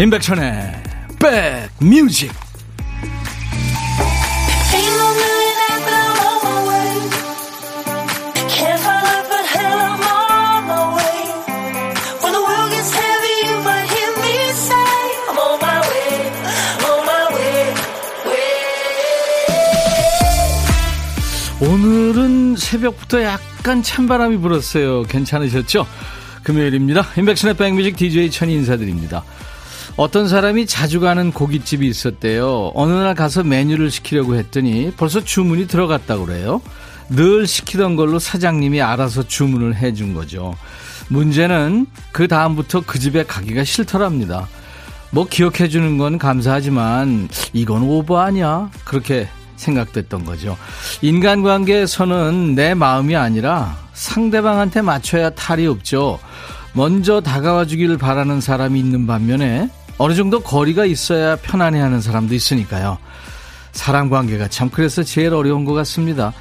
임백천의 백뮤직 오늘은 새벽부터 약간 찬바람이 불었어요. 괜찮으셨죠? 금요일입니다. 임백천의 백뮤직 DJ 천이 인사드립니다. 어떤 사람이 자주 가는 고깃집이 있었대요. 어느 날 가서 메뉴를 시키려고 했더니 벌써 주문이 들어갔다고 그래요. 늘 시키던 걸로 사장님이 알아서 주문을 해준 거죠. 문제는 그 다음부터 그 집에 가기가 싫더랍니다. 뭐 기억해 주는 건 감사하지만 이건 오버 아니야? 그렇게 생각됐던 거죠. 인간관계에서는 내 마음이 아니라 상대방한테 맞춰야 탈이 없죠. 먼저 다가와 주기를 바라는 사람이 있는 반면에 어느 정도 거리가 있어야 편안해 하는 사람도 있으니까요. 사람 관계가 참 그래서 제일 어려운 것 같습니다.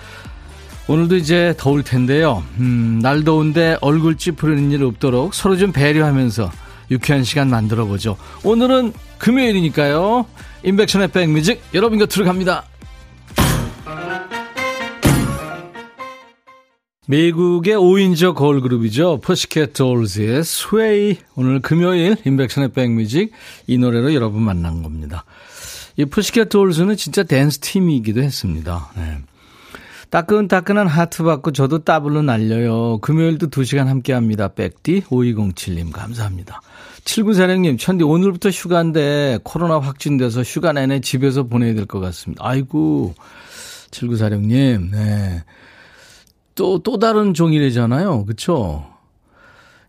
오늘도 이제 더울 텐데요. 음, 날 더운데 얼굴 찌푸리는 일 없도록 서로 좀 배려하면서 유쾌한 시간 만들어 보죠. 오늘은 금요일이니까요. 인백션의 백뮤직 여러분 곁으로 갑니다. 미국의 5인조 걸그룹이죠. Pussycat Dolls의 Sway. 오늘 금요일 인백션의 back music 이 노래로 여러분 만난 겁니다. 이 Pussycat Dolls는 진짜 댄스 팀이기도 했습니다. 네. 따끈따끈한 하트 받고 저도 따블로 날려요. 금요일도 2시간 함께 합니다. 백디 5207님 감사합니다. 7946님 천디 오늘부터 휴가인데 코로나 확진돼서 휴가 내내 집에서 보내야 될 것 같습니다. 아이고 7946님 네. 또, 또 다른 종이래잖아요. 그쵸?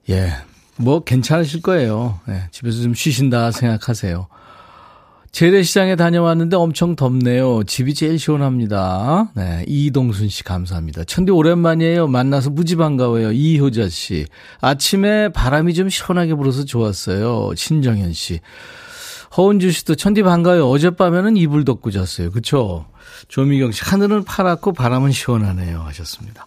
예. 뭐 괜찮으실 거예요. 예, 집에서 좀 쉬신다 생각하세요. 재래시장에 다녀왔는데 엄청 덥네요. 집이 제일 시원합니다. 네, 이동순 씨 감사합니다. 천디 오랜만이에요. 만나서 무지 반가워요. 이효자 씨. 아침에 바람이 좀 시원하게 불어서 좋았어요. 신정현 씨. 허은주 씨도 천디 반가워요. 어젯밤에는 이불 덮고 잤어요. 그쵸? 조미경 씨. 하늘은 파랗고 바람은 시원하네요. 하셨습니다.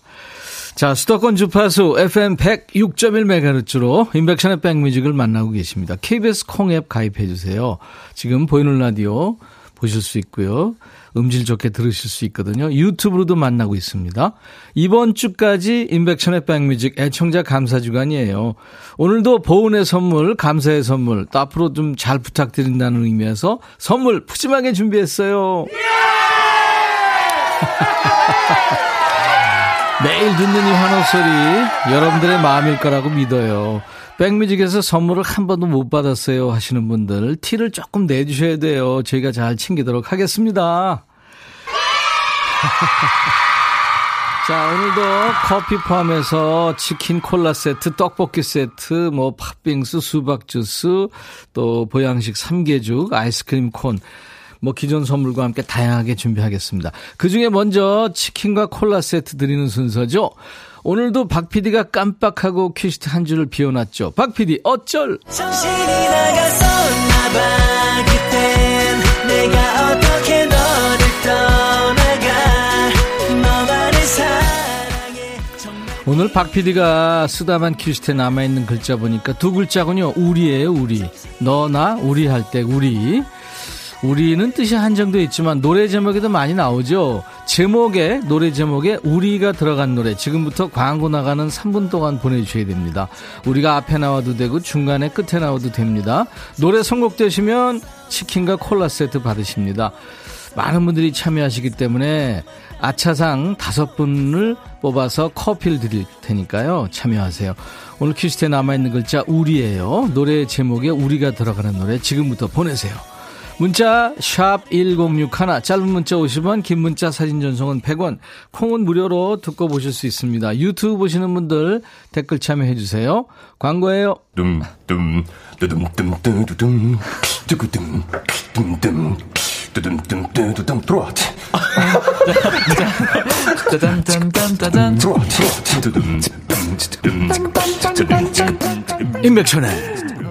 자, 수도권 주파수 FM 106.1MHz로 인백션의 백뮤직을 만나고 계십니다. KBS 콩앱 가입해 주세요. 지금 보이는 라디오 보실 수 있고요. 음질 좋게 들으실 수 있거든요. 유튜브로도 만나고 있습니다. 이번 주까지 인백션의 백뮤직 애청자 감사 주간이에요. 오늘도 보은의 선물, 감사의 선물, 또 앞으로 좀 잘 부탁드린다는 의미에서 선물 푸짐하게 준비했어요. 매일 듣는 이 환호 소리 여러분들의 마음일 거라고 믿어요. 백뮤직에서 선물을 한 번도 못 받았어요 하시는 분들 티를 조금 내주셔야 돼요. 저희가 잘 챙기도록 하겠습니다. 자, 오늘도 커피 포함해서 치킨 콜라 세트, 떡볶이 세트, 뭐 팥빙수, 수박 주스, 또 보양식 삼계죽, 아이스크림 콘 뭐 기존 선물과 함께 다양하게 준비하겠습니다. 그 중에 먼저 치킨과 콜라 세트 드리는 순서죠. 오늘도 박 PD가 깜빡하고 퀴즈트 한 줄을 비워놨죠. 박 PD 어쩔? 오늘 박 PD가 쓰다만 퀴즈트에 남아있는 글자 보니까 두 글자군요. 우리예요 우리. 너나 우리 할 때 우리. 우리는 뜻이 한정되어 있지만 노래 제목에도 많이 나오죠. 제목에 노래 제목에 우리가 들어간 노래 지금부터 광고 나가는 3분 동안 보내주셔야 됩니다. 우리가 앞에 나와도 되고 중간에 끝에 나와도 됩니다. 노래 선곡되시면 치킨과 콜라 세트 받으십니다. 많은 분들이 참여하시기 때문에 아차상 다섯 분을 뽑아서 커피를 드릴 테니까요. 참여하세요. 오늘 퀴즈에 남아있는 글자 우리예요. 노래 제목에 우리가 들어가는 노래 지금부터 보내세요. 문자 1061, 짧은 문자 50원, 긴 문자 사진 전송은 100원, 콩은 무료로 듣고 보실 수 있습니다. 유튜브 보시는 분들 댓글 참여해 주세요. 광고예요. 둠둠 뚜둠 뚜두둠 뚜구둠 뚜둠 뚜두둠 들어와. 인백천의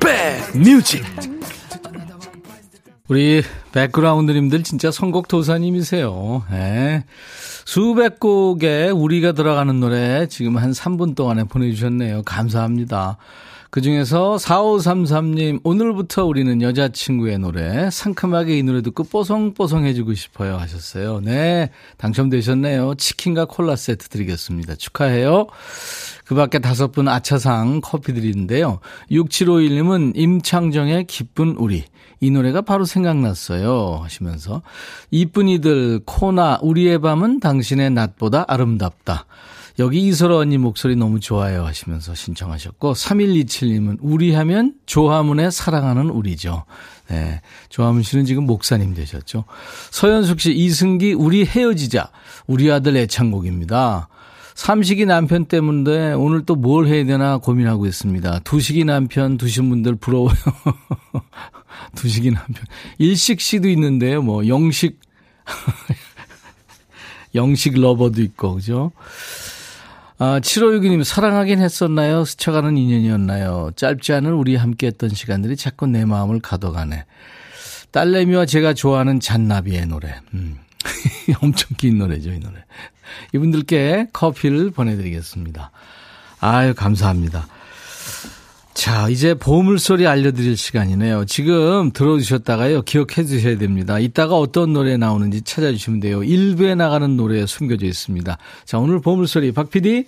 백뮤직 우리 백그라운드님들 진짜 선곡 도사님이세요. 예. 수백 곡에 우리가 들어가는 노래 지금 한 3분 동안에 보내주셨네요. 감사합니다. 그 중에서 4533님, 오늘부터 우리는 여자친구의 노래, 상큼하게 이 노래 듣고 뽀송뽀송해지고 싶어요 하셨어요. 네, 당첨되셨네요. 치킨과 콜라 세트 드리겠습니다. 축하해요. 그 밖에 다섯 분 아차상 커피 드리는데요. 6751님은 임창정의 기쁜 우리. 이 노래가 바로 생각났어요. 하시면서. 이쁜이들, 코나, 우리의 밤은 당신의 낮보다 아름답다. 여기 이설아 언니 목소리 너무 좋아요 하시면서 신청하셨고 3127님은 우리 하면 조화문의 사랑하는 우리죠. 네. 조화문 씨는 지금 목사님 되셨죠. 서현숙 씨 이승기 우리 헤어지자 우리 아들 애창곡입니다. 삼식이 남편 때문에 오늘 또 뭘 해야 되나 고민하고 있습니다. 두식이 남편 두신 분들 부러워요. 두식이 남편. 일식 씨도 있는데요. 뭐 영식 영식 러버도 있고 그죠? 아, 7562님, 사랑하긴 했었나요? 스쳐가는 인연이었나요? 짧지 않은 우리 함께 했던 시간들이 자꾸 내 마음을 가둬가네. 딸내미와 제가 좋아하는 잔나비의 노래. 음. 엄청 긴 노래죠, 이 노래. 이분들께 커피를 보내드리겠습니다. 아유, 감사합니다. 자, 이제 보물소리 알려드릴 시간이네요. 지금 들어주셨다가요, 기억해 주셔야 됩니다. 이따가 어떤 노래 나오는지 찾아주시면 돼요. 1부에 나가는 노래에 숨겨져 있습니다. 자, 오늘 보물소리, 박 PD?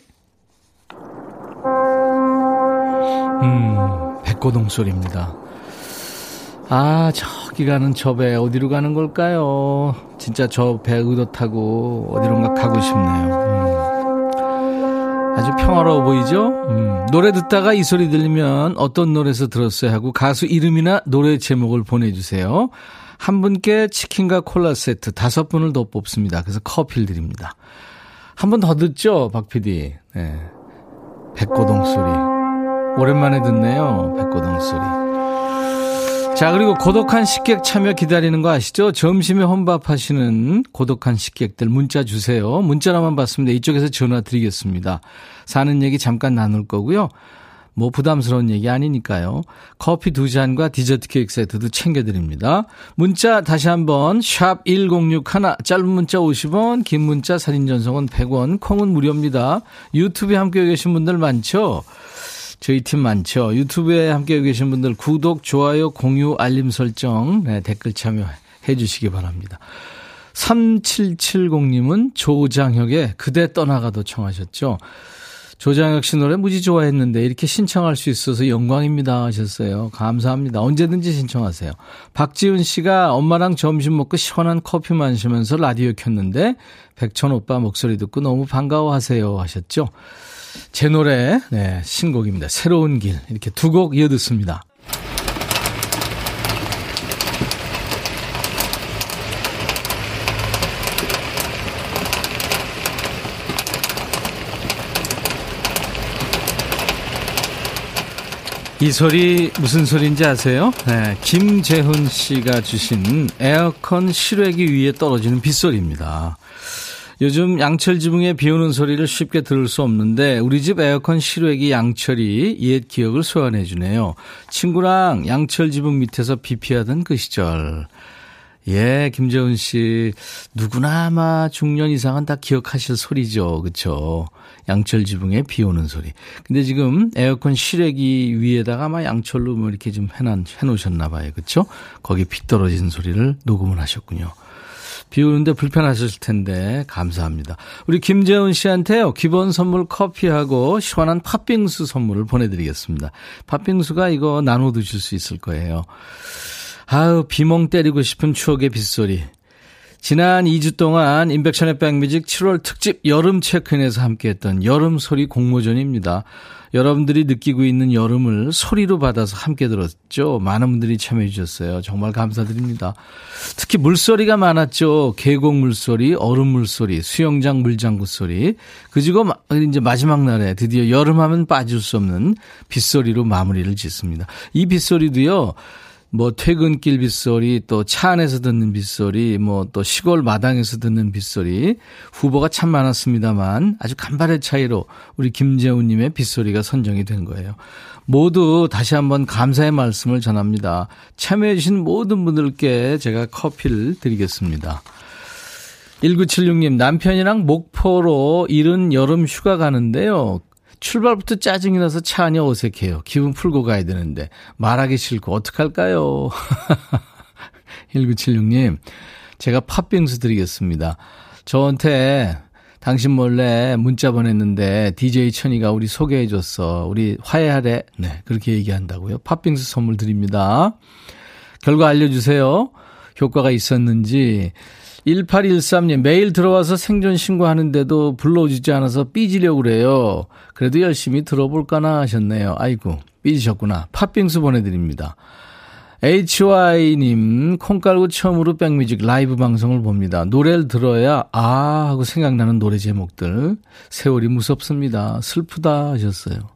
음, 백고동 소리입니다. 아, 저기 가는 저 배 어디로 가는 걸까요? 진짜 저 배 의도 타고 어디론가 가고 싶네요. 음. 아주 평화로워 보이죠? 음. 노래 듣다가 이 소리 들리면 어떤 노래에서 들었어요 하고 가수 이름이나 노래 제목을 보내주세요. 한 분께 치킨과 콜라 세트 다섯 분을 더 뽑습니다. 그래서 커피를 드립니다. 한 번 더 듣죠, 박 PD. 네. 백고동 소리. 오랜만에 듣네요, 백고동 소리. 자, 그리고 고독한 식객 참여 기다리는 거 아시죠? 점심에 혼밥하시는 고독한 식객들 문자 주세요. 문자로만 받습니다. 이쪽에서 전화 드리겠습니다. 사는 얘기 잠깐 나눌 거고요. 뭐 부담스러운 얘기 아니니까요. 커피 두 잔과 디저트 케이크 세트도 챙겨드립니다. 문자 다시 한번 샵 1061, 짧은 문자 50원, 긴 문자 사진 전송은 100원, 콩은 무료입니다. 유튜브에 함께 계신 분들 많죠? 저희 팀 많죠. 유튜브에 함께 계신 분들 구독, 좋아요, 공유, 알림 설정, 네, 댓글 참여해 주시기 바랍니다. 3770님은 조장혁의 그대 떠나가도 청하셨죠. 조장혁 씨 노래 무지 좋아했는데 이렇게 신청할 수 있어서 영광입니다 하셨어요. 감사합니다. 언제든지 신청하세요. 박지훈 씨가 엄마랑 점심 먹고 시원한 커피 마시면서 라디오 켰는데 백천 오빠 목소리 듣고 너무 반가워하세요 하셨죠. 제 노래, 네, 신곡입니다. 새로운 길. 이렇게 두 곡 이어 듣습니다. 이 소리 무슨 소리인지 아세요? 네, 김재훈 씨가 주신 에어컨 실외기 위에 떨어지는 빗소리입니다. 요즘 양철 지붕에 비 오는 소리를 쉽게 들을 수 없는데 우리 집 에어컨 실외기 양철이 옛 기억을 소환해 주네요. 친구랑 양철 지붕 밑에서 비 피하던 그 시절. 예, 김재훈 씨. 누구나 아마 중년 이상은 다 기억하실 소리죠. 그쵸? 양철 지붕에 비 오는 소리. 근데 지금 에어컨 실외기 위에다가 아마 양철로 뭐 이렇게 좀 해놓, 해놓으셨나 봐요. 그쵸? 거기 비 떨어지는 소리를 녹음을 하셨군요. 비 오는데 불편하셨을 텐데 감사합니다. 우리 김재훈 씨한테요. 기본 선물 커피하고 시원한 팥빙수 선물을 보내드리겠습니다. 팥빙수가 이거 나눠 드실 수 있을 거예요. 아우 비몽 때리고 싶은 추억의 빗소리. 지난 2주 동안 인백션의 백뮤직 7월 특집 여름 체크인에서 함께했던 여름 소리 공모전입니다. 여러분들이 느끼고 있는 여름을 소리로 받아서 함께 들었죠. 많은 분들이 참여해 주셨어요. 정말 감사드립니다. 특히 물소리가 많았죠. 계곡 물소리, 얼음 물소리, 수영장 물장구 소리. 그지고 이제 마지막 날에 드디어 여름하면 빠질 수 없는 빗소리로 마무리를 짓습니다. 이 빗소리도요. 뭐 퇴근길 빗소리, 또 차 안에서 듣는 빗소리, 뭐 또 시골 마당에서 듣는 빗소리 후보가 참 많았습니다만 아주 간발의 차이로 우리 김재훈님의 빗소리가 선정이 된 거예요. 모두 다시 한번 감사의 말씀을 전합니다. 참여해주신 모든 분들께 제가 커피를 드리겠습니다. 1976님, 남편이랑 목포로 이른 여름 휴가 가는데요. 출발부터 짜증이 나서 차 안이 어색해요. 기분 풀고 가야 되는데 말하기 싫고 어떡할까요? 1976님, 제가 팥빙수 드리겠습니다. 저한테 당신 몰래 문자 보냈는데 DJ 천이가 우리 소개해 줬어. 우리 화해하래. 네, 그렇게 얘기한다고요. 팥빙수 선물 드립니다. 결과 알려주세요. 효과가 있었는지. 1813님, 매일 들어와서 생존 신고하는데도 불러주지 않아서 삐지려고 그래요. 그래도 열심히 들어볼까나 하셨네요. 아이고, 삐지셨구나. 팥빙수 보내드립니다. HY님, 콩 깔고 처음으로 백뮤직 라이브 방송을 봅니다. 노래를 들어야, 아, 하고 생각나는 노래 제목들. 세월이 무섭습니다. 슬프다 하셨어요.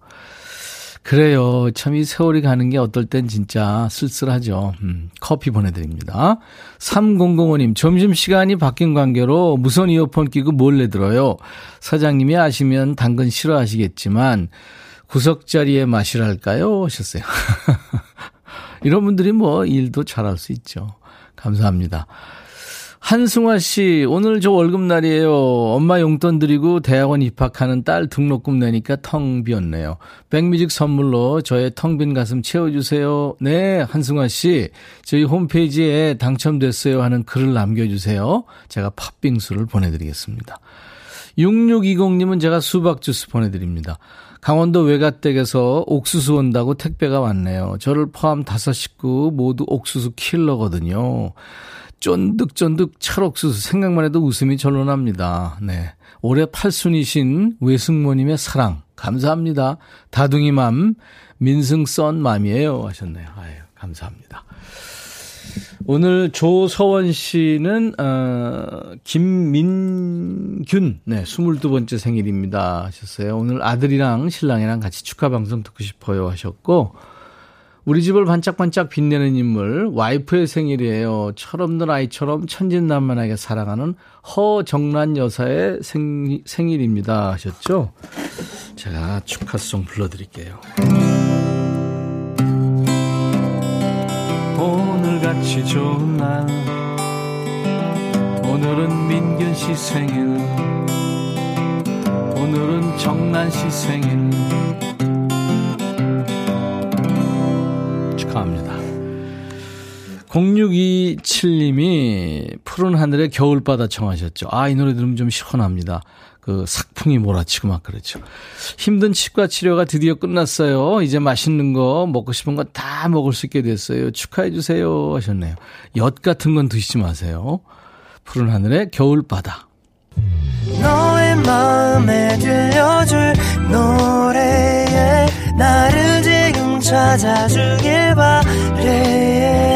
그래요. 참 이 세월이 가는 게 어떨 땐 진짜 쓸쓸하죠. 음, 커피 보내드립니다. 3005님, 점심시간이 바뀐 관계로 무선 이어폰 끼고 몰래 들어요. 사장님이 아시면 당근 싫어하시겠지만, 구석자리에 마시랄까요? 하셨어요. 이런 분들이 뭐 일도 잘할 수 있죠. 감사합니다. 한승화 씨, 오늘 저 월급날이에요. 엄마 용돈 드리고 대학원 입학하는 딸 등록금 내니까 텅 비었네요. 백뮤직 선물로 저의 텅 빈 가슴 채워주세요. 네, 한승화 씨. 저희 홈페이지에 당첨됐어요 하는 글을 남겨주세요. 제가 팥빙수를 보내드리겠습니다. 6620님은 제가 수박 주스 보내드립니다. 강원도 외가댁에서 옥수수 온다고 택배가 왔네요. 저를 포함 다섯 식구 모두 옥수수 킬러거든요. 쫀득쫀득 찰옥수수 생각만 해도 웃음이 절로 납니다. 네. 올해 팔순이신 외승모님의 사랑 감사합니다. 다둥이맘 민승 썬 맘이에요 하셨네요. 아유 감사합니다. 오늘 조서원 씨는 어, 김민균 네 22번째 생일입니다 하셨어요. 오늘 아들이랑 신랑이랑 같이 축하 방송 듣고 싶어요 하셨고 우리 집을 반짝반짝 빛내는 인물 와이프의 생일이에요. 철없는 아이처럼 천진난만하게 사랑하는 허정란 여사의 생, 생일입니다 하셨죠. 제가 축하송 불러드릴게요. 오늘같이 좋은 날 오늘은 민균 씨 생일 오늘은 정란 씨 생일 0627님이 푸른 하늘에 겨울바다 청하셨죠. 아, 이 노래 들으면 좀 시원합니다. 그 삭풍이 몰아치고 막 그렇죠. 힘든 치과 치료가 드디어 끝났어요. 이제 맛있는 거 먹고 싶은 거 다 먹을 수 있게 됐어요. 축하해 주세요 하셨네요. 엿 같은 건 드시지 마세요. 푸른 하늘의 겨울바다. 너의 마음에 들려줄 노래에 나를 지금 찾아주길 바래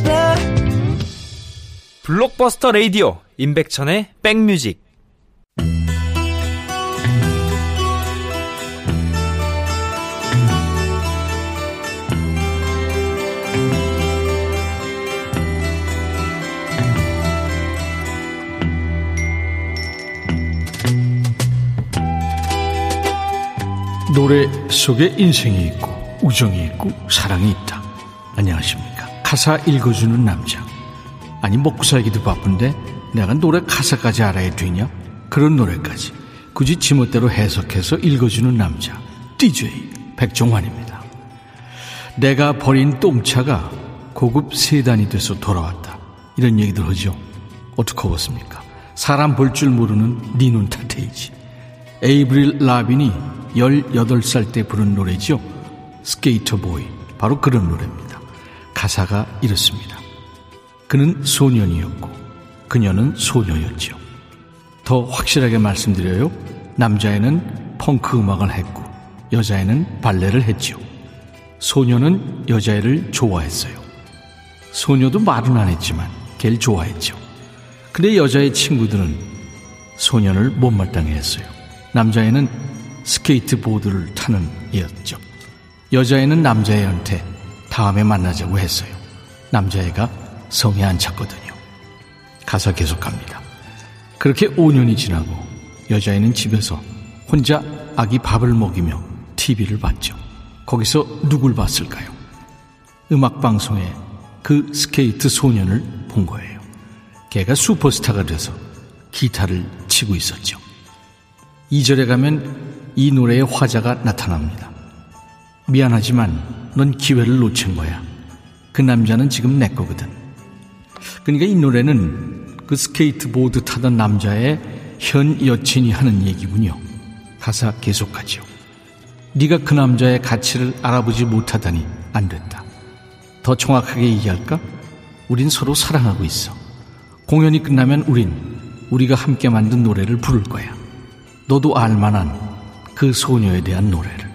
블록버스터 레이디오 임백천의 백뮤직 노래 속에 인생이 있고 우정이 있고 사랑이 있다. 안녕하십니까. 가사 읽어주는 남자. 아니 먹고 살기도 바쁜데 내가 노래 가사까지 알아야 되냐? 그런 노래까지 굳이 지멋대로 해석해서 읽어주는 남자. DJ 백종환입니다. 내가 버린 똥차가 고급 세단이 돼서 돌아왔다. 이런 얘기들 하죠. 어떻게 보습니까 사람 볼 줄 모르는 니눈 탓해이지. 에이브릴 라빈이 18살 때 부른 노래죠. 스케이터 보이. 바로 그런 노래입니다. 가사가 이렇습니다. 그는 소년이었고, 그녀는 소녀였죠. 더 확실하게 말씀드려요. 남자애는 펑크 음악을 했고, 여자애는 발레를 했죠. 소녀는 여자애를 좋아했어요. 소녀도 말은 안 했지만, 걔를 좋아했죠. 근데 여자의 친구들은 소년을 못마땅해 했어요. 남자애는 스케이트보드를 타는 애였죠. 여자애는 남자애한테 다음에 만나자고 했어요. 남자애가 성에 안 찼거든요. 가사 계속합니다. 그렇게 5년이 지나고 여자애는 집에서 혼자 아기 밥을 먹이며 TV를 봤죠. 거기서 누굴 봤을까요? 음악방송에 그 스케이트 소년을 본 거예요. 걔가 슈퍼스타가 돼서 기타를 치고 있었죠. 2절에 가면 이 노래의 화자가 나타납니다. 미안하지만 넌 기회를 놓친 거야. 그 남자는 지금 내 거거든. 그러니까 이 노래는 그 스케이트보드 타던 남자의 현 여친이 하는 얘기군요. 가사 계속하죠. 네가 그 남자의 가치를 알아보지 못하다니 안 됐다. 더 정확하게 얘기할까? 우린 서로 사랑하고 있어. 공연이 끝나면 우린 우리가 함께 만든 노래를 부를 거야. 너도 알만한 그 소녀에 대한 노래를.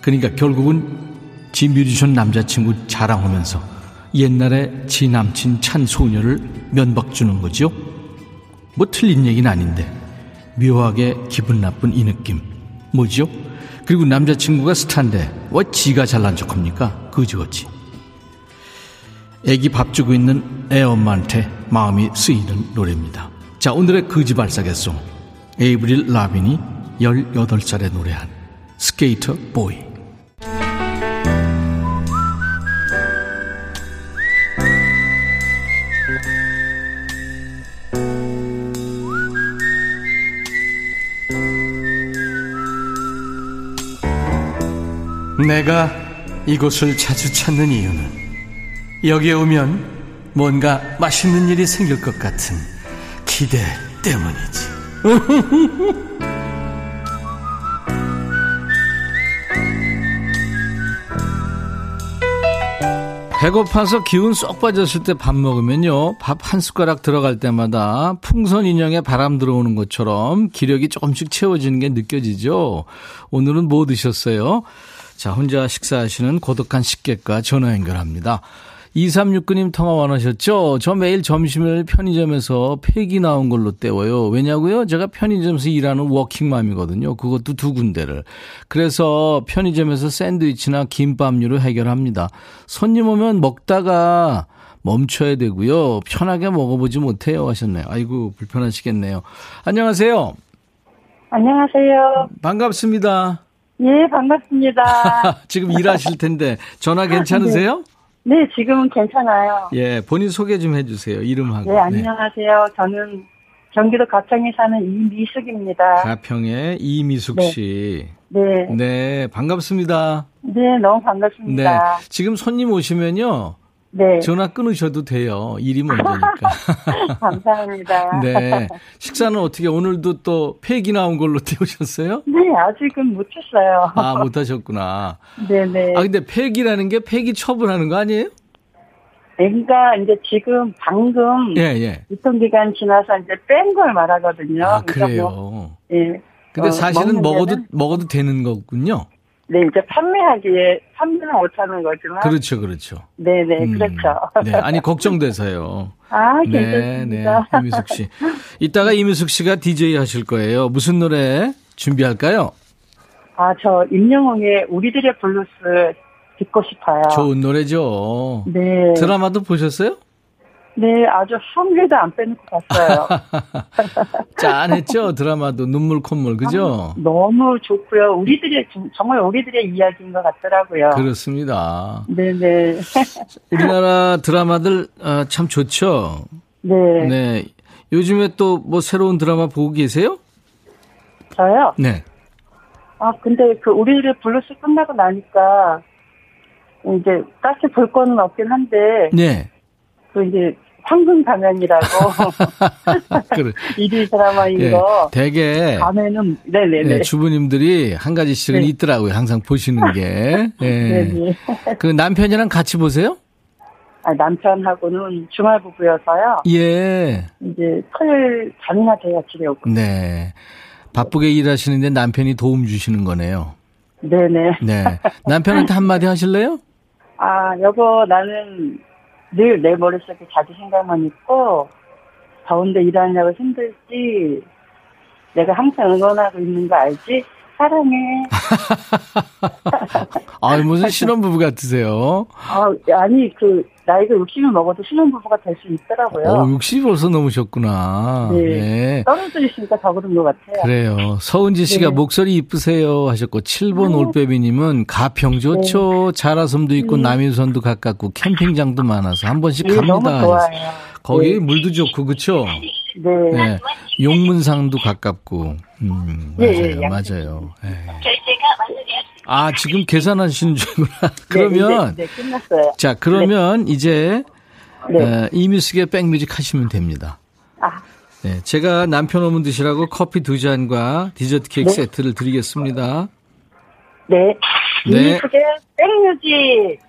그러니까 결국은 지 뮤지션 남자친구 자랑하면서 옛날에 지 남친 찬 소녀를 면박 주는 거죠. 뭐 틀린 얘기는 아닌데 묘하게 기분 나쁜 이 느낌 뭐죠? 그리고 남자친구가 스타인데 왜 지가 잘난 척합니까? 그지같이 애기 밥 주고 있는 애 엄마한테 마음이 쓰이는 노래입니다. 자 오늘의 거지발싸개 song 에이브릴 라빈이 18살에 노래한 Sk8er Boi 내가 이곳을 자주 찾는 이유는 여기에 오면 뭔가 맛있는 일이 생길 것 같은 기대 때문이지. 배고파서 기운 쏙 빠졌을 때 밥 먹으면요. 밥 한 숟가락 들어갈 때마다 풍선 인형에 바람 들어오는 것처럼 기력이 조금씩 채워지는 게 느껴지죠. 오늘은 뭐 드셨어요? 자, 혼자 식사하시는 고독한 식객과 전화 연결합니다. 2369님 통화 원하셨죠? 저 매일 점심을 편의점에서 폐기 나온 걸로 때워요. 왜냐고요? 제가 편의점에서 일하는 워킹맘이거든요. 그것도 두 군데를. 그래서 편의점에서 샌드위치나 김밥류로 해결합니다. 손님 오면 먹다가 멈춰야 되고요. 편하게 먹어보지 못해요 하셨네요. 아이고 불편하시겠네요. 안녕하세요. 안녕하세요. 반갑습니다. 예, 반갑습니다. 지금 일하실 텐데 전화 괜찮으세요? 네. 네, 지금은 괜찮아요. 예, 본인 소개 좀 해주세요. 이름하고. 네, 안녕하세요. 네. 저는 경기도 가평에 사는 이미숙입니다. 가평의 이미숙 네. 씨. 네. 네, 반갑습니다. 네, 너무 반갑습니다. 네, 지금 손님 오시면요. 네. 전화 끊으셔도 돼요. 일이 먼저니까. 감사합니다. 네. 식사는 어떻게 오늘도 또 폐기 나온 걸로 때우셨어요? 네, 아직은 못 했어요. 아, 못 하셨구나. 네네. 아, 근데 폐기라는 게 폐기 처분하는 거 아니에요? 그러니까 이제 지금 방금 예, 예. 유통기간 지나서 이제 뺀 걸 말하거든요. 아, 그러니까 그래요. 뭐, 예. 근데 어, 사실은 먹어도, 데는? 먹어도 되는 거군요. 네, 이제 판매하기에 판매는 못하는 거지만. 그렇죠, 그렇죠. 네 네, 음, 그렇죠. 네, 아니, 걱정돼서요. 아, 네, 네. 괜찮습니다. 이미숙 씨. 이따가 이미숙 씨가 DJ 하실 거예요. 무슨 노래 준비할까요? 아, 저 임영웅의 우리들의 블루스 듣고 싶어요. 좋은 노래죠. 네. 드라마도 보셨어요? 네, 아주 한 개도 안 빼놓고 봤어요. 짠했죠? 드라마도 눈물 콧물, 그죠? 너무 좋고요. 우리들의 정- 정말 우리들의 이야기인 것 같더라고요. 그렇습니다. 네네. 우리나라 드라마들 아, 참 좋죠? 네. 네. 요즘에 또 뭐 새로운 드라마 보고 계세요? 저요. 네. 아, 근데 그 우리들의 블루스 끝나고 나니까 이제 딱히 볼 거는 없긴 한데 네. 그 이제 황금 가면이라고 그래. 일일 드라마인 예. 거 되게 밤에는 네네네. 네, 주부님들이 한 가지씩은 네. 있더라고요. 항상 보시는 게. 예. 네네. 그 남편이랑 같이 보세요? 아, 남편하고는 주말 부부여서요. 예. 이제 토요일 밤이나 돼야 집에 오고. 네. 바쁘게 일하시는데 남편이 도움 주시는 거네요. 네네. 네. 남편한테 한마디 하실래요? 아, 여보, 나는 늘 내 머릿속에 자기 생각만 있고, 더운데 일하느냐고 힘들지, 내가 항상 응원하고 있는 거 알지? 사랑해. 아, 무슨 신혼부부 같으세요? 아, 아니, 그, 나이가 60을 먹어도 신혼부부가 될 수 있더라고요. 어, 60 벌써 넘으셨구나. 네. 네. 떨어져 있으니까 더 그런 것 같아요. 그래요. 서은지 씨가 네. 목소리 이쁘세요 하셨고 7번 올빼미님은 가평 좋죠. 자라섬도 있고 네. 남인선도 가깝고 캠핑장도 많아서 한 번씩 네, 갑니다. 너무 하셨어요. 좋아요. 거기 네. 물도 좋고 그쵸? 네. 네. 용문상도 가깝고. 음, 네, 맞아요. 네, 맞아요. 네. 아, 지금 계산하시는 중이구나. 그러면 네, 네, 네, 끝났어요. 자, 그러면 이제 네. 어, 이뮤sik의 백뮤직 하시면 됩니다. 아, 네, 제가 남편 오면 드시라고 커피 두 잔과 디저트 케이크 네. 세트를 드리겠습니다. 네. 네. 이미숙의 백뮤직.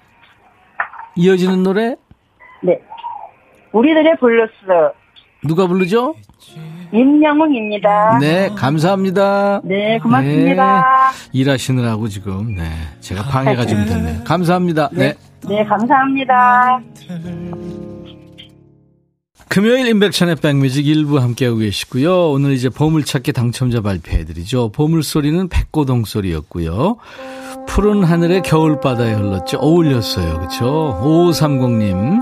이어지는 노래 네. 우리들의 블루스. 누가 부르죠? 임영웅입니다. 네, 감사합니다. 네, 고맙습니다. 네, 일하시느라고 지금 네, 제가 방해가 좀 됐네요. 감사합니다. 네. 네, 감사합니다. 금요일 임백천의 백뮤직 일부 함께하고 계시고요. 오늘 이제 보물찾기 당첨자 발표해드리죠. 보물소리는 뱃고동 소리였고요. 푸른 하늘에 겨울바다에 흘렀죠. 어울렸어요. 그쵸? 5530님,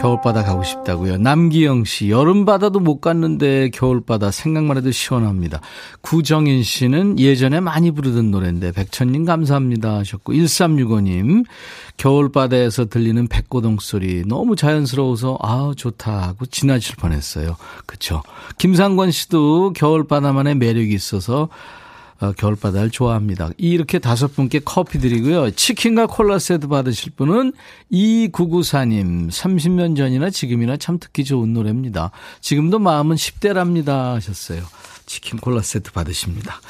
겨울바다 가고 싶다고요. 남기영 씨, 여름바다도 못 갔는데 겨울바다 생각만 해도 시원합니다. 구정인 씨는 예전에 많이 부르던 노래인데, 백천님 감사합니다 하셨고, 1365님, 겨울바다에서 들리는 백고동 소리 너무 자연스러워서, 아, 좋다 하고 지나칠 뻔했어요. 그쵸? 김상권 씨도 겨울바다만의 매력이 있어서, 어, 겨울바다를 좋아합니다. 이렇게 다섯 분께 커피 드리고요. 치킨과 콜라 세트 받으실 분은 2994님. 30년 전이나 지금이나 참 듣기 좋은 노래입니다. 지금도 마음은 10대랍니다 하셨어요. 치킨 콜라 세트 받으십니다.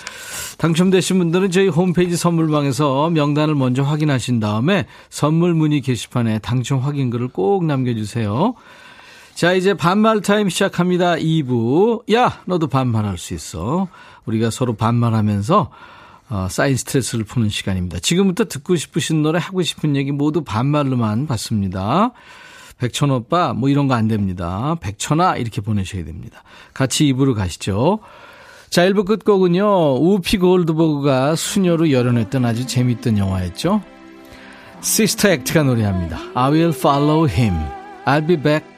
당첨되신 분들은 저희 홈페이지 선물방에서 명단을 먼저 확인하신 다음에 선물 문의 게시판에 당첨 확인글을 꼭 남겨주세요. 자, 이제 반말 타임 시작합니다. 2부. 야, 너도 반말할 수 있어. 우리가 서로 반말하면서 어, 쌓인 스트레스를 푸는 시간입니다. 지금부터 듣고 싶으신 노래, 하고 싶은 얘기 모두 반말로만 받습니다. 백천 오빠, 뭐 이런 거 안 됩니다. 백천아, 이렇게 보내셔야 됩니다. 같이 2부로 가시죠. 자, 1부 끝곡은요, 우피 골드버그가 수녀로 열연했던 아주 재밌던 영화였죠. 시스터 액트가 노래합니다. I will follow him. I'll be back.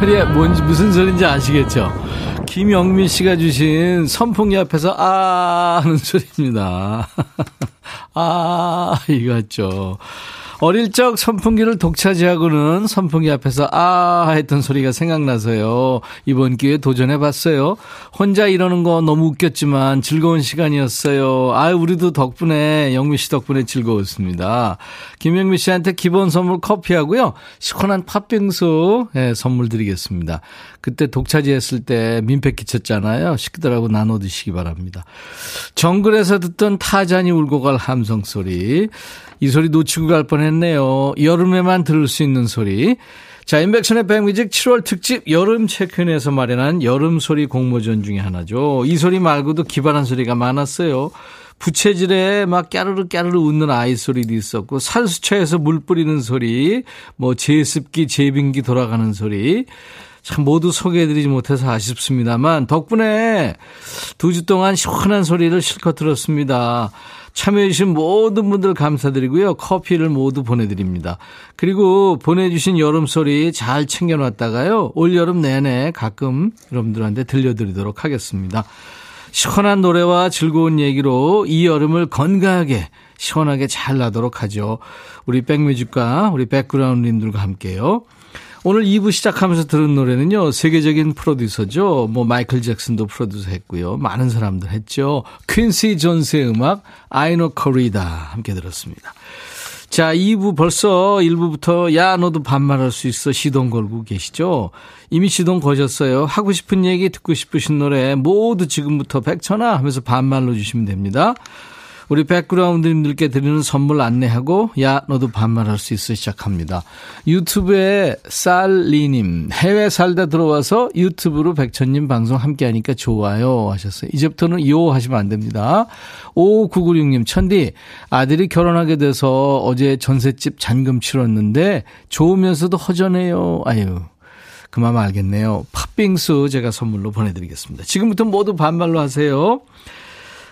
소리가 뭔지 무슨 소리인지 아시겠죠? 김영민 씨가 주신 선풍기 앞에서 아 하는 소리입니다. 아 이거 같죠. 어릴 적 선풍기를 독차지하고는 선풍기 앞에서 아 했던 소리가 생각나서요. 이번 기회에 도전해 봤어요. 혼자 이러는 거 너무 웃겼지만 즐거운 시간이었어요. 아 우리도 덕분에 영미 씨 덕분에 즐거웠습니다. 김영미 씨한테 기본 선물 커피하고요. 시원한 팥빙수 예, 선물 드리겠습니다. 그때 독차지했을 때 민폐 끼쳤잖아요. 식구들하고 나눠 드시기 바랍니다. 정글에서 듣던 타잔이 울고 갈 함성 소리. 이 소리 놓치고 갈 뻔했네요. 여름에만 들을 수 있는 소리. 자, 인백션의 백뮤직 7월 특집 여름 체크인에서 마련한 여름 소리 공모전 중에 하나죠. 이 소리 말고도 기발한 소리가 많았어요. 부채질에 막 까르르 까르르 웃는 아이 소리도 있었고 살수처에서 물 뿌리는 소리, 뭐 제습기, 제빙기 돌아가는 소리. 참 모두 소개해드리지 못해서 아쉽습니다만 덕분에 두 주 동안 시원한 소리를 실컷 들었습니다. 참여해주신 모든 분들 감사드리고요. 커피를 모두 보내드립니다. 그리고 보내주신 여름소리 잘 챙겨놨다가요. 올여름 내내 가끔 여러분들한테 들려드리도록 하겠습니다. 시원한 노래와 즐거운 얘기로 이 여름을 건강하게 시원하게 잘 나도록 하죠. 우리 백뮤직과 우리 백그라운드님들과 함께요. 오늘 2부 시작하면서 들은 노래는요, 세계적인 프로듀서죠. 뭐, 마이클 잭슨도 프로듀서 했고요. 많은 사람들 했죠. 퀸시 존스의 음악, 아이노 코리다. 함께 들었습니다. 자, 2부 벌써 1부부터 야, 너도 반말할 수 있어. 시동 걸고 계시죠? 이미 시동 거셨어요. 하고 싶은 얘기, 듣고 싶으신 노래 모두 지금부터 백천아 하면서 반말로 주시면 됩니다. 우리 백그라운드님들께 드리는 선물 안내하고 야 너도 반말할 수 있어 시작합니다. 유튜브에 쌀리님 해외 살다 들어와서 유튜브로 백천님 방송 함께하니까 좋아요 하셨어요. 이제부터는 요 하시면 안 됩니다. 5996님 천디 아들이 결혼하게 돼서 어제 전셋집 잔금 치렀는데 좋으면서도 허전해요. 아유 그만 알겠네요. 팥빙수 제가 선물로 보내드리겠습니다. 지금부터 모두 반말로 하세요.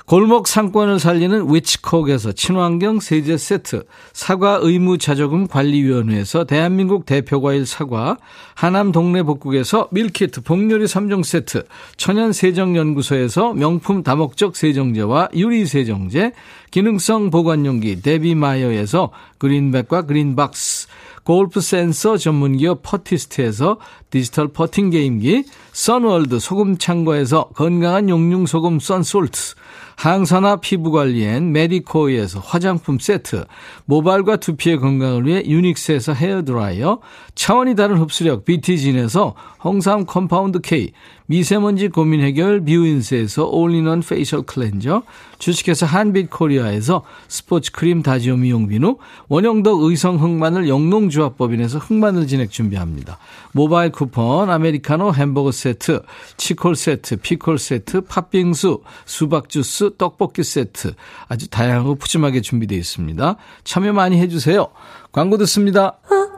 골목 상권을 살리는 위치콕에서 친환경 세제 세트, 사과 의무 자조금 관리위원회에서 대한민국 대표과일 사과, 하남 동네 복국에서 밀키트 복요리 3종 세트, 천연 세정연구소에서 명품 다목적 세정제와 유리 세정제, 기능성 보관용기 데비마이어에서 그린백과 그린박스, 골프 센서 전문기업 퍼티스트에서 디지털 퍼팅 게임기, 선월드 소금 창고에서 건강한 용융 소금 썬솔트, 항산화 피부관리엔 메디코이에서 화장품 세트, 모발과 두피의 건강을 위해 유닉스에서 헤어드라이어, 차원이 다른 흡수력 BT진에서 홍삼 compound K, 미세먼지 고민 해결 뷰인스에서 all-in-one facial cleanser, 주식회사 한빛코리아에서 스포츠 크림 다지오 미용 비누, 원형덕 의성 흑마늘 영농조합법인에서 흑마늘 진액 준비합니다. 모바일 쿠폰, 아메리카노 햄버거 세트, 치콜 세트, 피콜 세트, 팥빙수, 수박 주스, 떡볶이 세트 아주 다양하고 푸짐하게 준비되어 있습니다. 참여 많이 해주세요. 광고 듣습니다. 제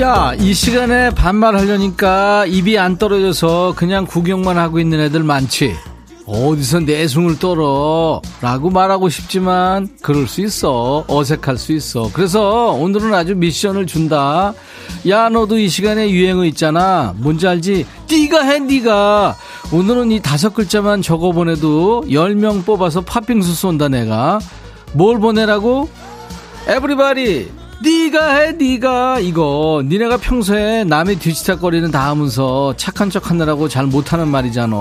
야, 이 시간에 반말하려니까 입이 안 떨어져서 그냥 구경만 하고 있는 애들 많지. 어디서 내숭을 떨어? 라고 말하고 싶지만 그럴 수 있어. 어색할 수 있어. 그래서 오늘은 아주 미션을 준다. 야 너도 이 시간에 유행어 있잖아. 뭔지 알지? 띠가 해 니가. 오늘은 이 다섯 글자만 적어 보내도 10명 뽑아서 팥빙수 쏜다 내가. 뭘 보내라고? 에브리바디 네가 해 네가. 이거 니네가 평소에 남의 뒤치다거리는 다 하면서 착한 척 하느라고 잘 못하는 말이잖아.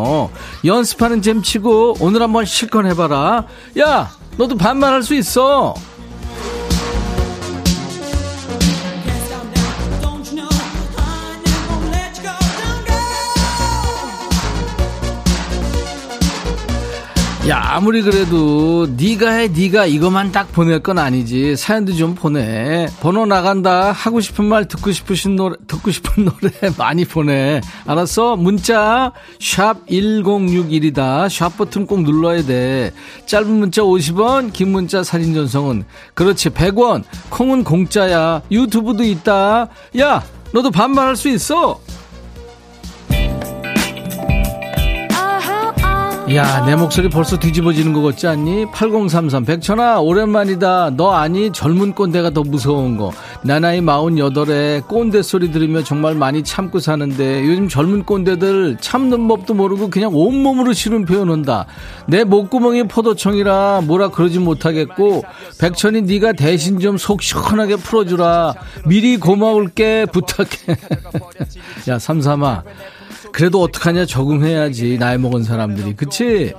연습하는 잼치고 오늘 한번 실컷 해봐라. 야 너도 반말할 수 있어 야 아무리 그래도 네가 해 네가 이것만 딱 보낼 건 아니지. 사연도 좀 보내. 번호 나간다. 하고 싶은 말 듣고 싶으신 노래 듣고 싶은 노래 많이 보내. 알았어? 문자 샵 1061이다. 샵 버튼 꼭 눌러야 돼. 짧은 문자 50원 긴 문자 사진 전송은. 그렇지. 100원. 콩은 공짜야. 유튜브도 있다. 야 너도 반말할 수 있어 야, 내 목소리 벌써 뒤집어지는 것 같지 않니? 8033, 백천아, 오랜만이다. 너 아니? 젊은 꼰대가 더 무서운 거. 나 나이 48에 꼰대 소리 들으며 정말 많이 참고 사는데 요즘 젊은 꼰대들 참는 법도 모르고 그냥 온몸으로 싫은 표현 한다. 내 목구멍이 포도청이라 뭐라 그러지 못하겠고, 백천이 네가 대신 좀 속 시원하게 풀어주라. 미리 고마울게 부탁해. 야, 삼삼아. 그래도 어떡하냐 적응해야지 나이 먹은 사람들이 그치?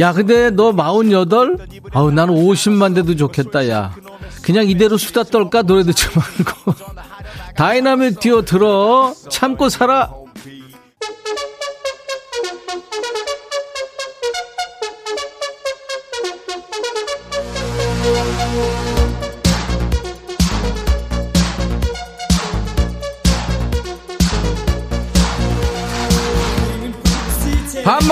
야, 근데 너 48? 아우, 나는 50만 돼도 좋겠다, 야. 그냥 이대로 수다 떨까? 노래 듣지 말고. 다이나믹 듀오 들어. 참고 살아.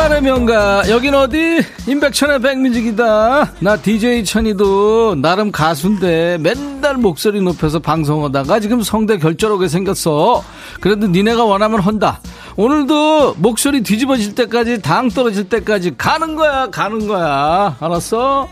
반말의 명가. 여긴 어디? 임백천의 백뮤직이다. 나 DJ 천이도 나름 가수인데 맨날 목소리 높여서 방송하다가 지금 성대 결절하게 생겼어. 그래도 니네가 원하면 한다. 오늘도 목소리 뒤집어질 때까지 당 떨어질 때까지 가는 거야 가는 거야. 알았어?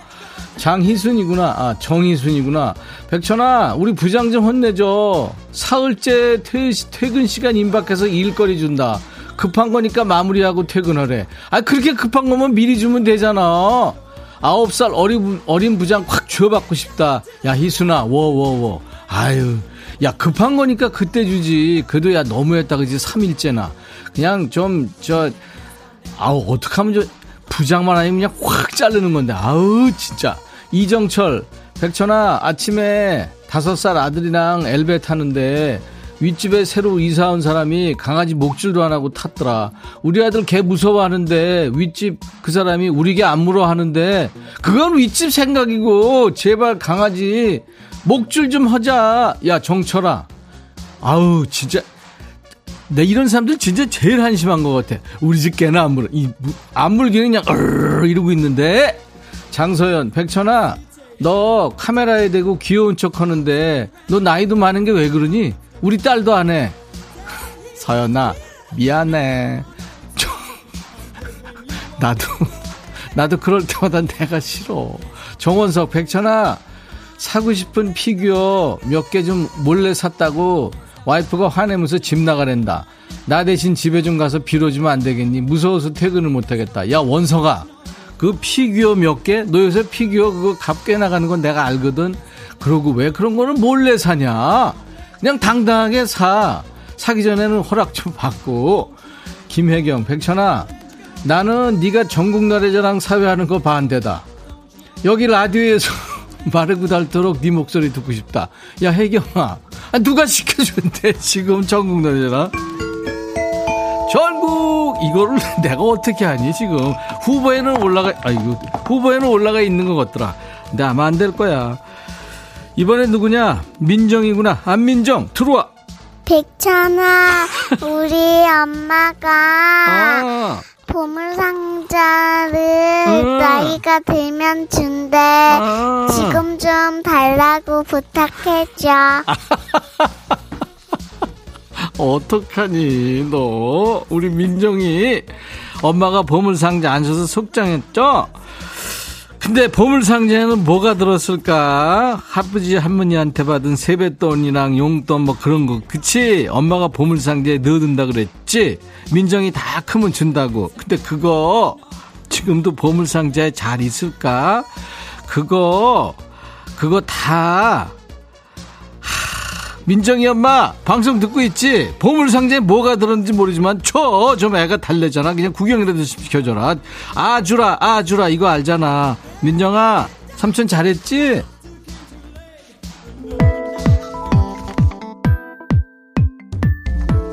장희순이구나. 아 정희순이구나. 백천아 우리 부장 좀 혼내줘. 사흘째 퇴, 퇴근 시간 임박해서 일거리 준다 급한 거니까 마무리하고 퇴근하래. 아, 그렇게 급한 거면 미리 주면 되잖아. 아홉 살 어린, 어린 부장 확 쥐어받고 싶다. 야, 희순아, 워 워 워. 아유, 야, 급한 거니까 그때 주지. 그래도 야, 너무했다, 그지? 3일째나. 그냥 좀, 저, 아우, 어떡하면 저, 부장만 아니면 그냥 확 자르는 건데. 아우, 진짜. 이정철, 백천아, 아침에 다섯 살 아들이랑 엘베 타는데, 윗집에 새로 이사 온 사람이 강아지 목줄도 안 하고 탔더라. 우리 아들 개 무서워하는데 윗집 그 사람이 우리 개 안 물어 하는데 그건 윗집 생각이고 제발 강아지 목줄 좀 하자. 야 정철아. 아우 진짜 내 이런 사람들 진짜 제일 한심한 것 같아. 우리 집 개나 안 물어. 이, 안 물기는 그냥 으르 이러고 있는데 장서연 백천아 너 카메라에 대고 귀여운 척 하는데 너 나이도 많은 게 왜 그러니? 우리 딸도 안 해. 서연아, 미안해. 좀, 나도, 나도 그럴 때마다 내가 싫어. 정원석, 백천아, 사고 싶은 피규어 몇 개 좀 몰래 샀다고 와이프가 화내면서 집 나가랜다. 나 대신 집에 좀 가서 빌어주면 안 되겠니? 무서워서 퇴근을 못 하겠다. 야, 원석아. 그 피규어 몇 개? 너 요새 피규어 그거 값 꽤 나가는 건 내가 알거든? 그러고 왜 그런 거는 몰래 사냐? 그냥 당당하게 사. 사기 전에는 허락 좀 받고. 김혜경, 백천아, 나는 네가 전국 노래자랑 사회하는 거 반대다. 여기 라디오에서 마르고 닳도록 네 목소리 듣고 싶다. 야, 혜경아, 아, 누가 시켜준대, 지금 전국 노래자랑. 전국 이거를 내가 어떻게 하니 지금 후보에는 올라가 아이고 후보에는 올라가 있는 것 같더라 아마 안될 거야 이번엔 누구냐? 민정이구나. 안민정, 들어와. 백천아, 우리 엄마가 아. 보물상자를 아. 나이가 들면 준대. 아. 지금 좀 달라고 부탁해줘. 어떡하니, 너. 우리 민정이 엄마가 보물상자 안 줘서 속장했죠? 근데 보물상자에는 뭐가 들었을까? 아버지 할머니한테 받은 세뱃돈이랑 용돈 뭐 그런 거 그치? 엄마가 보물상자에 넣어둔다 그랬지? 민정이 다 크면 준다고 근데 그거 지금도 보물상자에 잘 있을까? 그거 그거 다 민정이 엄마 방송 듣고 있지? 보물상자에 뭐가 들었는지 모르지만 쳐 좀 애가 달래잖아 그냥 구경이라도 시켜줘라 아주라 아주라 이거 알잖아 민정아 삼촌 잘했지?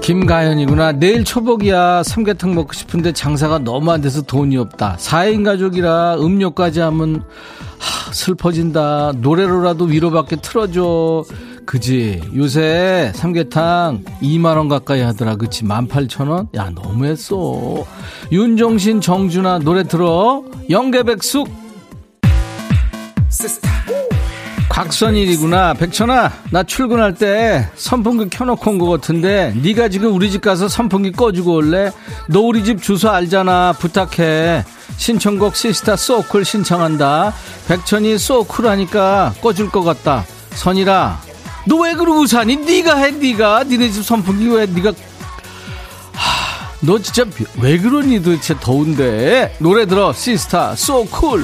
김가연이구나. 내일 초복이야. 삼계탕 먹고 싶은데 장사가 너무 안 돼서 돈이 없다. 4인 가족이라 음료까지 하면 하, 슬퍼진다. 노래로라도 위로받게 틀어줘. 그지 요새 삼계탕 2만원 가까이 하더라 그치 18,000원? 야 너무했어 윤종신 정준아 노래 들어 영계백숙 곽선일이구나 백천아 나 출근할 때 선풍기 켜놓고 온 것 같은데 네가 지금 우리 집 가서 선풍기 꺼주고 올래? 너 우리 집 주소 알잖아 부탁해 신청곡 시스타 소쿨 신청한다 백천이 소쿨 하니까 꺼줄 것 같다 선이라 너왜 그러고 사니? 네가 해, 네가. 니네 집 선풍기 왜 네가 하, 너 진짜 왜 그러니 도대체 더운데. 노래 들어. 시스타 so cool.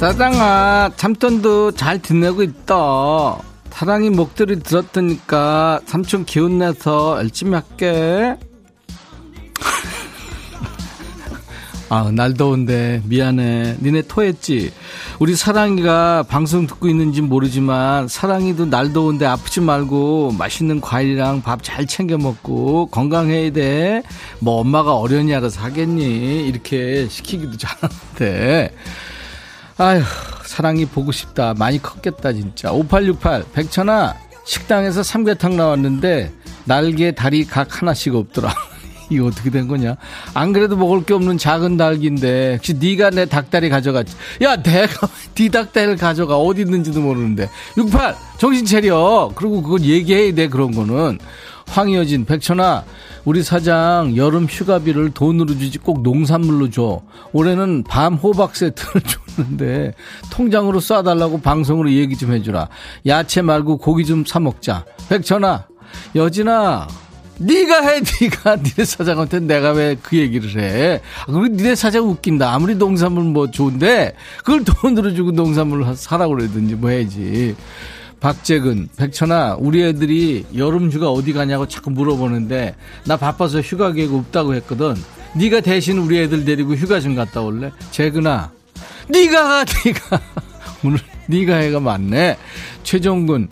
사장아 참돈도 잘 지내고 있다 사랑이 목소리 들었더니까 삼촌 기운내서 열심히 할게 아, 날 더운데 미안해. 니네 토했지? 우리 사랑이가 방송 듣고 있는지 모르지만 사랑이도 날 더운데 아프지 말고 맛있는 과일이랑 밥 잘 챙겨 먹고 건강해야 돼. 뭐 엄마가 어련히 알아서 하겠니? 이렇게 시키기도 잘하는데. 아휴, 사랑이 보고 싶다. 많이 컸겠다, 진짜. 5868, 백천아, 식당에서 삼계탕 나왔는데, 날개, 다리 각 하나씩 없더라. 이거 어떻게 된 거냐? 안 그래도 먹을 게 없는 작은 닭인데, 혹시 네가 내 닭다리 가져갔지? 야, 내가 네 닭다리를 가져가. 어디 있는지도 모르는데. 68, 정신 차려. 그리고 그건 얘기해야 돼, 그런 거는. 황여진, 백천아, 우리 사장 여름 휴가비를 돈으로 주지 꼭 농산물로 줘. 올해는 밤 호박 세트를 줬는데 통장으로 쏴달라고 방송으로 얘기 좀 해주라. 야채 말고 고기 좀 사 먹자. 백천아, 여진아, 네가 해, 네가 니네 사장한테 내가 왜 그 얘기를 해? 아, 그리고 니네 사장 웃긴다. 아무리 농산물 뭐 좋은데 그걸 돈으로 주고 농산물을 사라고 그러든지 뭐 해야지. 박재근, 백천아, 우리 애들이 여름 휴가 어디 가냐고 자꾸 물어보는데 나 바빠서 휴가 계획 없다고 했거든. 네가 대신 우리 애들 데리고 휴가 좀 갔다 올래? 재근아, 네가 네가 오늘 네가 해가 맞네. 최종근,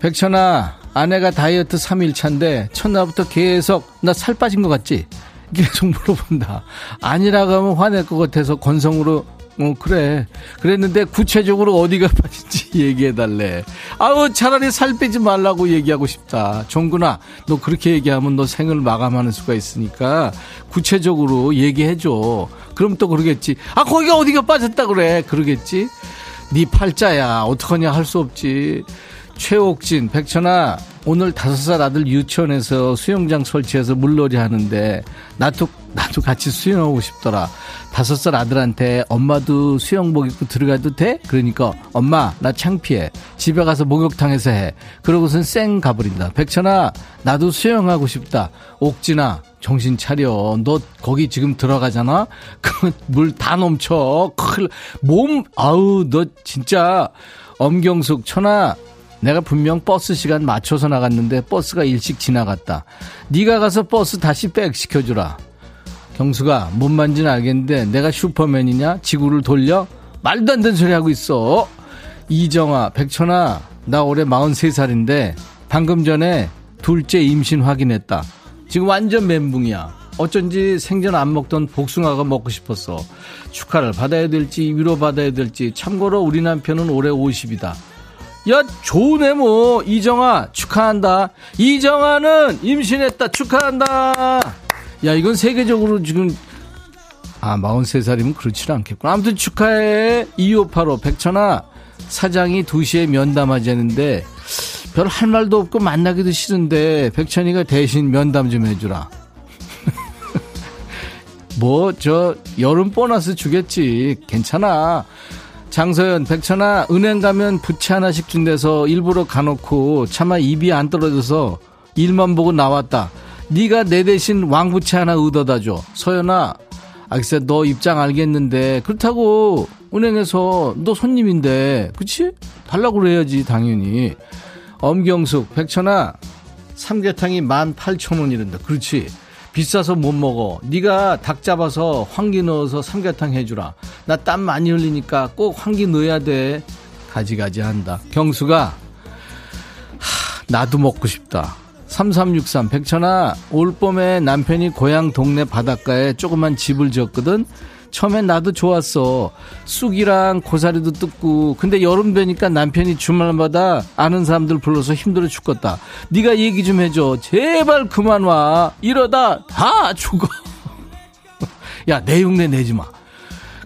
백천아, 아내가 다이어트 3일 차인데 첫날부터 계속 나 살 빠진 것 같지? 계속 물어본다. 아니라고 하면 화낼 것 같아서 건성으로 어, 그래. 그랬는데 구체적으로 어디가 빠진지 얘기해달래. 아우, 차라리 살 빼지 말라고 얘기하고 싶다. 종근아, 너 그렇게 얘기하면 너 생을 마감하는 수가 있으니까 구체적으로 얘기해줘. 그럼 또 그러겠지. 아, 거기가 어디가 빠졌다 그래. 그러겠지. 네 팔자야. 어떡하냐 할 수 없지. 최옥진, 백천아, 오늘 다섯 살 아들 유치원에서 수영장 설치해서 물놀이 하는데, 나도, 나도 같이 수영하고 싶더라. 다섯 살 아들한테 엄마도 수영복 입고 들어가도 돼? 그러니까, 엄마, 나 창피해. 집에 가서 목욕탕에서 해. 그러고선 쌩 가버린다. 백천아, 나도 수영하고 싶다. 옥진아, 정신 차려. 너 거기 지금 들어가잖아? 그 물 다 넘쳐. 큰일, 몸, 아우, 너 진짜. 엄경숙, 천아, 내가 분명 버스 시간 맞춰서 나갔는데 버스가 일찍 지나갔다. 네가 가서 버스 다시 back 시켜주라. 경수가 뭔 말인지는 알겠는데 내가 슈퍼맨이냐? 지구를 돌려? 말도 안 되는 소리 하고 있어. 이정아, 백천아, 나 올해 43살인데 방금 전에 둘째 임신 확인했다. 지금 완전 멘붕이야. 어쩐지 생전 안 먹던 복숭아가 먹고 싶었어. 축하를 받아야 될지 위로받아야 될지 참고로 우리 남편은 올해 50이다. 야, 좋네, 뭐. 이정아, 축하한다. 이정아는 임신했다. 축하한다. 야, 이건 세계적으로 지금, 아, 43살이면 그렇지는 않겠구나. 아무튼 축하해. 2585, 백천아. 사장이 2시에 면담하자는데, 별 할 말도 없고 만나기도 싫은데, 백천이가 대신 면담 좀 해주라. 뭐, 저, 여름 보너스 주겠지. 괜찮아. 장서연, 백천아, 은행 가면 부채 하나씩 준대서 일부러 가놓고 차마 입이 안 떨어져서 일만 보고 나왔다. 네가 내 대신 왕부채 하나 얻어다 줘. 서연아, 아, 글쎄, 너 입장 알겠는데, 그렇다고, 은행에서, 너 손님인데, 그치? 달라고 그래야지, 당연히. 엄경숙, 백천아, 삼계탕이 18,000원이란다. 그렇지. 비싸서 못 먹어. 네가 닭 잡아서 황기 넣어서 삼계탕 해주라. 나 땀 많이 흘리니까 꼭 황기 넣어야 돼. 가지가지 한다. 경수가 하, 나도 먹고 싶다. 3363 백천아 올 봄에 남편이 고향 동네 바닷가에 조그만 집을 지었거든. 처음엔 나도 좋았어. 쑥이랑 고사리도 뜯고. 근데 여름 되니까 남편이 주말마다 아는 사람들 불러서 힘들어 죽겠다. 네가 얘기 좀 해줘. 제발 그만 와. 이러다 다 죽어. 야, 내 흉내 내지 마.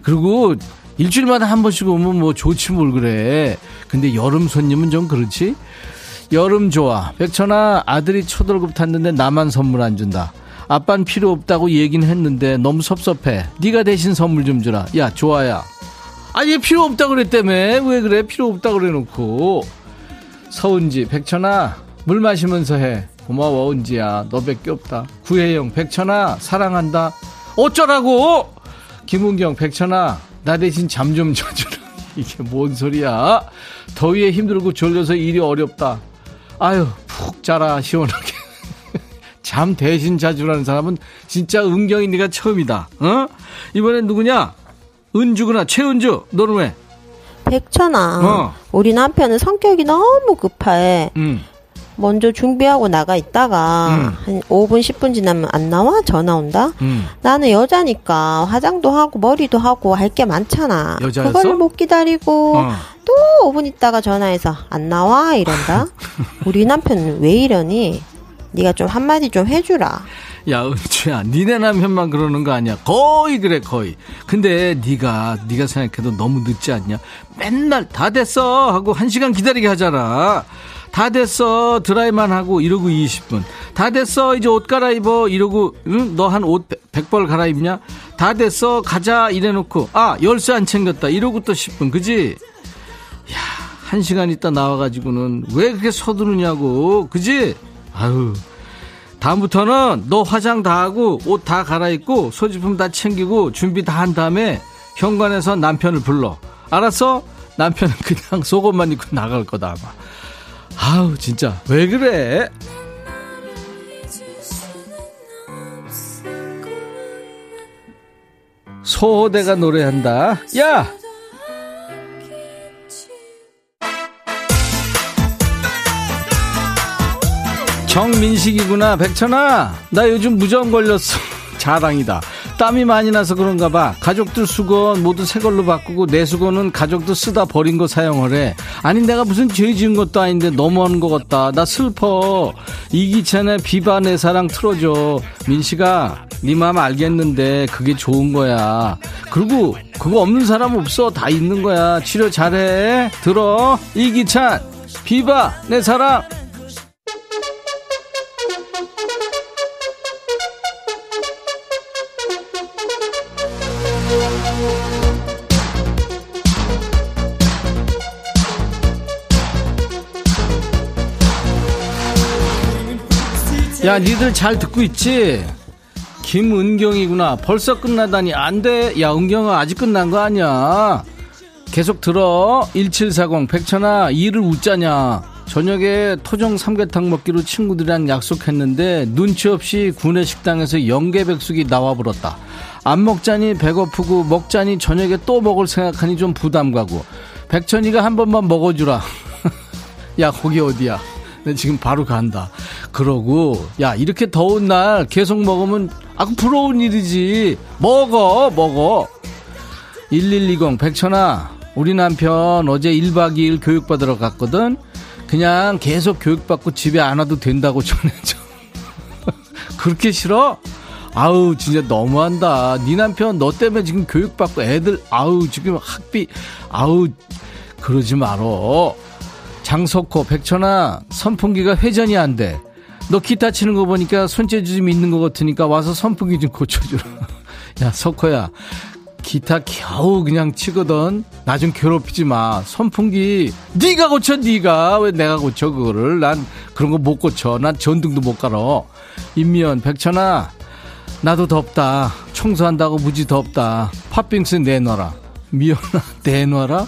그리고 일주일마다 한 번씩 오면 뭐 좋지 뭘 그래. 근데 여름 손님은 좀 그렇지? 여름 좋아. 백천아, 아들이 초등급 탔는데 나만 선물 안 준다. 아빠는 필요 없다고 얘기는 했는데 너무 섭섭해. 네가 대신 선물 좀 주라. 야, 좋아야. 아, 얘 필요 없다 그랬다며. 왜 그래? 필요 없다 그래 놓고. 서은지, 백천아, 물 마시면서 해. 고마워, 은지야. 너밖에 없다. 구혜영, 백천아, 사랑한다. 어쩌라고! 김은경, 백천아, 나 대신 잠 좀 자주라. 이게 뭔 소리야? 더위에 힘들고 졸려서 일이 어렵다. 아유, 푹 자라, 시원하게. 잠 대신 자주라는 사람은 진짜 은경이 네가 처음이다. 어? 이번엔 누구냐? 은주구나. 최은주. 너는 왜? 백천아, 어. 우리 남편은 성격이 너무 급해. 응. 먼저 준비하고 나가 있다가 음. 한 5분 10분 지나면 안 나와 전화 온다. 응. 나는 여자니까 화장도 하고 머리도 하고 할 게 많잖아. 여자였어? 그걸 못 기다리고 어. 또 5분 있다가 전화해서 안 나와 이런다. 우리 남편은 왜 이러니? 네가 좀 한마디 좀 해주라. 야, 은주야, 니네 남편만 그러는 거 아니야? 거의 그래, 거의. 근데 네가 네가 생각해도 너무 늦지 않냐? 맨날 다 됐어 하고 한 시간 기다리게 하잖아. 다 됐어 드라이만 하고 이러고 20분. 다 됐어 이제 옷 갈아입어 이러고 응? 너 한 옷 100벌 갈아입냐? 다 됐어 가자 이래놓고 아 열쇠 안 챙겼다 이러고 또 10분 그지? 야, 한 시간 있다 나와가지고는 왜 그렇게 서두르냐고, 그지? 아유. 다음부터는 너 화장 다 하고 옷 다 갈아입고 소지품 다 챙기고 준비 다 한 다음에 현관에서 남편을 불러. 알았어? 남편은 그냥 속옷만 입고 나갈 거다 아마. 아우 진짜 왜 그래? 소호대가 노래한다. 야! 정민식이구나 백천아. 나 요즘 무전 걸렸어. 자랑이다. 땀이 많이 나서 그런가 봐. 가족들 수건 모두 새 걸로 바꾸고 내 수건은 가족들 쓰다 버린 거 사용을 해 아니 내가 무슨 죄 지은 것도 아닌데 너무하는 것 같다. 나 슬퍼. 이기찬의 비바 내 사랑 틀어줘. 민식아 네 마음 알겠는데 그게 좋은 거야. 그리고 그거 없는 사람 없어. 다 있는 거야. 치료 잘해. 들어. 이기찬 비바 내 사랑 야, 니들 잘 듣고 있지? 김은경이구나. 벌써 끝나다니. 안 돼. 야, 은경아, 아직 끝난 거 아니야. 계속 들어. 1740. 백천아, 일을 웃자냐. 저녁에 토종 삼계탕 먹기로 친구들이랑 약속했는데 눈치 없이 구내 식당에서 영계백숙이 나와버렸다. 안 먹자니 배고프고 먹자니 저녁에 또 먹을 생각하니 좀 부담 가고. 백천이가 한 번만 먹어주라. 야, 거기 어디야? 내 지금 바로 간다. 그러고, 야, 이렇게 더운 날 계속 먹으면, 아, 그 부러운 일이지. 먹어, 먹어. 1120, 백천아, 우리 남편 어제 1박 2일 교육받으러 갔거든? 그냥 계속 교육받고 집에 안 와도 된다고 전해줘. 그렇게 싫어? 아우, 진짜 너무한다. 네 남편 너 때문에 지금 교육받고 애들, 아우, 지금 학비, 아우, 그러지 말어. 장석호, 백천아, 선풍기가 회전이 안 돼. 너 기타 치는 거 보니까 손재주 좀 있는 것 같으니까 와서 선풍기 좀 고쳐주라. 야, 석호야. 기타 겨우 그냥 치거든. 나 좀 괴롭히지 마. 선풍기 네가 고쳐 네가 왜 내가 고쳐 그거를 난 그런 거 못 고쳐. 난 전등도 못 갈어. 임미연 백천아 나도 덥다. 청소한다고 무지 덥다. 팥빙수 내놔라. 미연아 내놔라.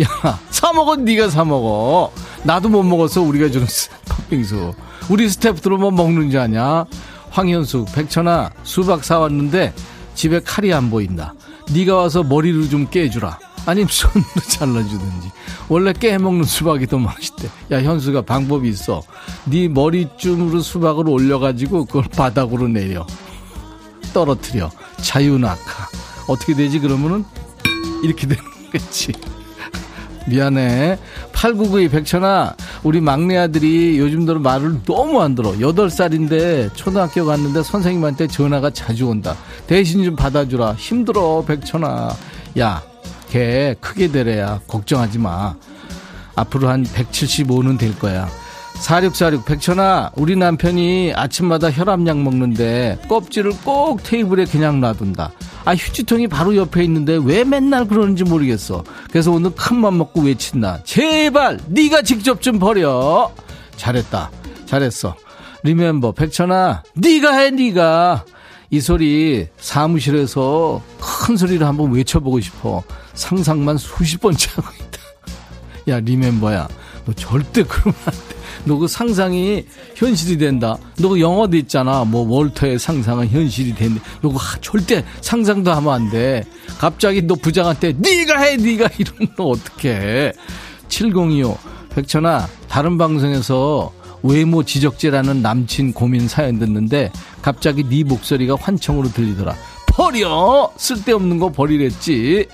야, 사 먹어, 네가 사 먹어. 나도 못 먹어서 우리가 주는 스- 팥빙수. 우리 스태프들은 뭐 먹는 줄 아냐? 황현숙, 백천아, 수박 사왔는데 집에 칼이 안 보인다. 네가 와서 머리를 좀 깨주라. 아니면 손으로 잘라주든지. 원래 깨먹는 수박이 더 맛있대. 야, 현수가 방법이 있어. 네 머리쯤으로 수박을 올려가지고 그걸 바닥으로 내려. 떨어뜨려. 자유낙하. 어떻게 되지, 그러면은? 이렇게 되는 거겠지. 미안해. 8992 백천아, 우리 막내 아들이 요즘 들어 말을 너무 안 들어. 8살인데 초등학교 갔는데 선생님한테 전화가 자주 온다. 대신 좀 받아주라. 힘들어, 백천아. 야, 걔 크게 되래야. 걱정하지 마. 앞으로 한 175는 될 거야. 4646 백천아 우리 남편이 아침마다 혈압약 먹는데 껍질을 꼭 테이블에 그냥 놔둔다. 아 휴지통이 바로 옆에 있는데 왜 맨날 그러는지 모르겠어. 그래서 오늘 큰맘 먹고 외친다. 제발 네가 직접 좀 버려. 잘했다. 잘했어. 리멤버 백천아 네가 해 네가. 이 소리 사무실에서 큰 소리로 한번 외쳐보고 싶어. 상상만 수십 번째 하고 있다. 야 리멤버야 너 절대 그러면 안돼 너 그 상상이 현실이 된다. 너 그 영화도 있잖아. 뭐 월터의 상상은 현실이 된다. 너 그거 절대 상상도 하면 안 돼. 갑자기 너 부장한테 네가 해 네가 이러면 너 어떡해. 7025 백천아 다른 방송에서 외모 지적질하는 남친 고민 사연 듣는데 갑자기 네 목소리가 환청으로 들리더라. 버려! 쓸데없는 거 버리랬지.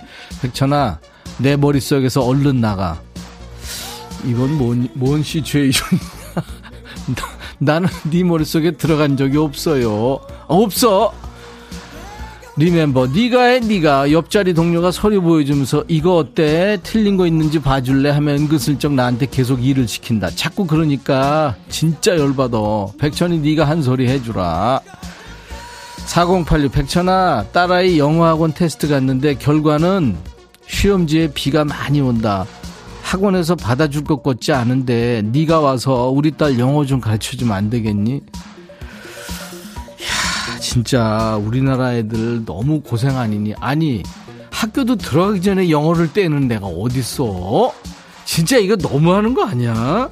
백천아 내 머릿속에서 얼른 나가. 이건 뭔, 뭔 시츄에이션이야. 나는 네 머릿속에 들어간 적이 없어요. 없어. 리멤버 네가 해 네가. 옆자리 동료가 서류 보여주면서 이거 어때? 틀린 거 있는지 봐줄래? 하면 은근슬쩍 나한테 계속 일을 시킨다. 자꾸 그러니까 진짜 열받아. 백천이 네가 한 소리 해주라. 4086 백천아 딸아이 영어학원 테스트 갔는데 결과는 시험지에 비가 많이 온다 학원에서 받아줄 것 같지 않은데 네가 와서 우리 딸 영어 좀 가르쳐주면 안 되겠니? 야 진짜 우리나라 애들 너무 고생 아니니? 아니 학교도 들어가기 전에 영어를 떼는 데가 어딨어? 진짜 이거 너무하는 거 아니야?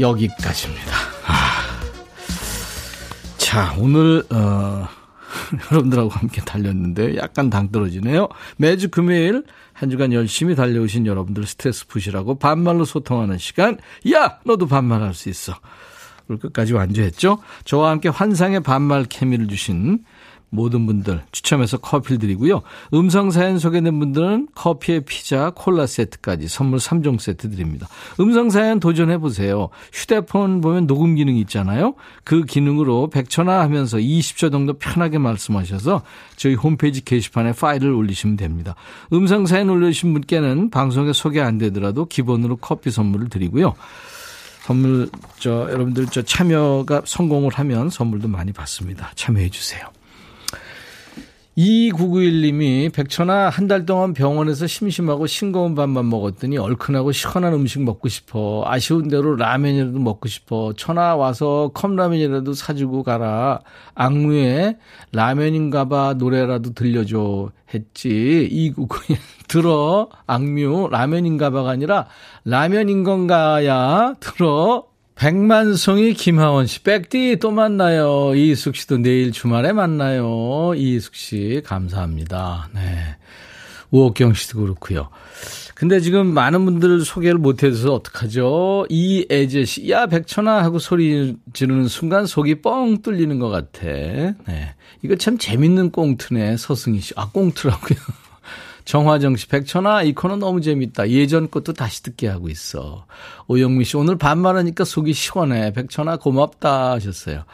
여기까지입니다. 아. 자 오늘 어, 여러분들하고 함께 달렸는데 약간 당 떨어지네요. 매주 금요일 한 주간 열심히 달려오신 여러분들 스트레스 푸시라고 반말로 소통하는 시간. 야, 너도 반말할 수 있어. 끝까지 완주했죠? 저와 함께 환상의 반말 케미를 주신 모든 분들 추첨해서 커피를 드리고요. 음성 사연 소개된 분들은 커피에 피자, 콜라 세트까지 선물 3종 세트 드립니다. 음성 사연 도전해 보세요. 휴대폰 보면 녹음 기능 있잖아요. 그 기능으로 100초나 하면서 20초 정도 편하게 말씀하셔서 저희 홈페이지 게시판에 파일을 올리시면 됩니다. 음성 사연 올려주신 분께는 방송에 소개 안 되더라도 기본으로 커피 선물을 드리고요. 선물 저 여러분들 저 참여가 성공을 하면 선물도 많이 받습니다. 참여해 주세요. 2991님이 백천아 한 달 동안 병원에서 심심하고 싱거운 밥만 먹었더니 얼큰하고 시원한 음식 먹고 싶어. 아쉬운 대로 라면이라도 먹고 싶어. 천아 와서 컵라면이라도 사주고 가라. 악무에 라면인가봐 노래라도 들려줘. 했지. 2991 들어. 악뮤 라면인가봐가 아니라 라면인 건가야. 들어 백만송이 김하원 씨, 백디 또 만나요. 이숙 씨도 내일 주말에 만나요. 이숙 씨, 감사합니다. 네. 우옥경 씨도 그렇고요. 근데 지금 많은 분들 소개를 못 해줘서 어떡하죠? 이애재 씨, 야, 백천아 하고 소리 지르는 순간 속이 뻥 뚫리는 것 같아. 네. 이거 참 재밌는 꽁트네, 서승희 씨. 아, 꽁트라고요. 정화정 씨, 백천아, 이 코너 너무 재밌다. 예전 것도 다시 듣게 하고 있어. 오영미 씨, 오늘 반말하니까 속이 시원해. 백천아, 고맙다. 하셨어요.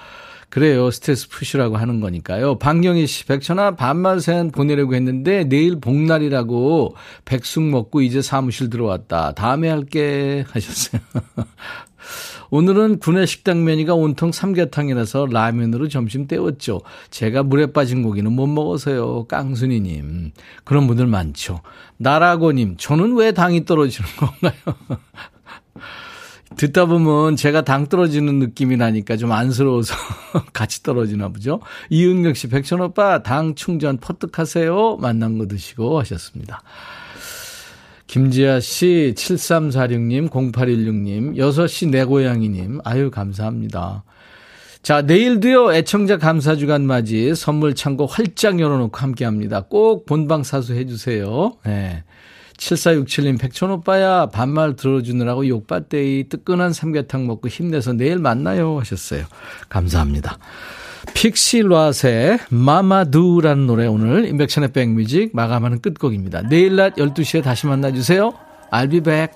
그래요. 스트레스 푸시라고 하는 거니까요. 방경희 씨, 백천아, 반말 사연 보내려고 했는데 내일 복날이라고 백숙 먹고 이제 사무실 들어왔다. 다음에 할게. 하셨어요. 오늘은 구내식당 메뉴가 온통 삼계탕이라서 라면으로 점심 때웠죠. 제가 물에 빠진 고기는 못 먹어서요. 깡순이님. 그런 분들 많죠. 나라고님, 저는 왜 당이 떨어지는 건가요? 듣다 보면 제가 당 떨어지는 느낌이 나니까 좀 안쓰러워서 같이 떨어지나 보죠. 이은경 씨, 백천 오빠 당 충전 퍼뜩하세요. 만난 거 드시고 하셨습니다. 김지아 씨, 7346님, 0816님, 6시 내 고양이님, 아유, 감사합니다. 자, 내일도요, 애청자 감사주간 맞이 선물 창고 활짝 열어놓고 함께 합니다. 꼭 본방 사수 해주세요. 네. 7467님, 백천오빠야, 반말 들어주느라고 욕받대이 뜨끈한 삼계탕 먹고 힘내서 내일 만나요. 하셨어요. 감사합니다. 픽시라세 마마두라는 노래 오늘 인백천의 백뮤직 마감하는 끝곡입니다. 내일 낮 12시에 다시 만나주세요. I'll be back.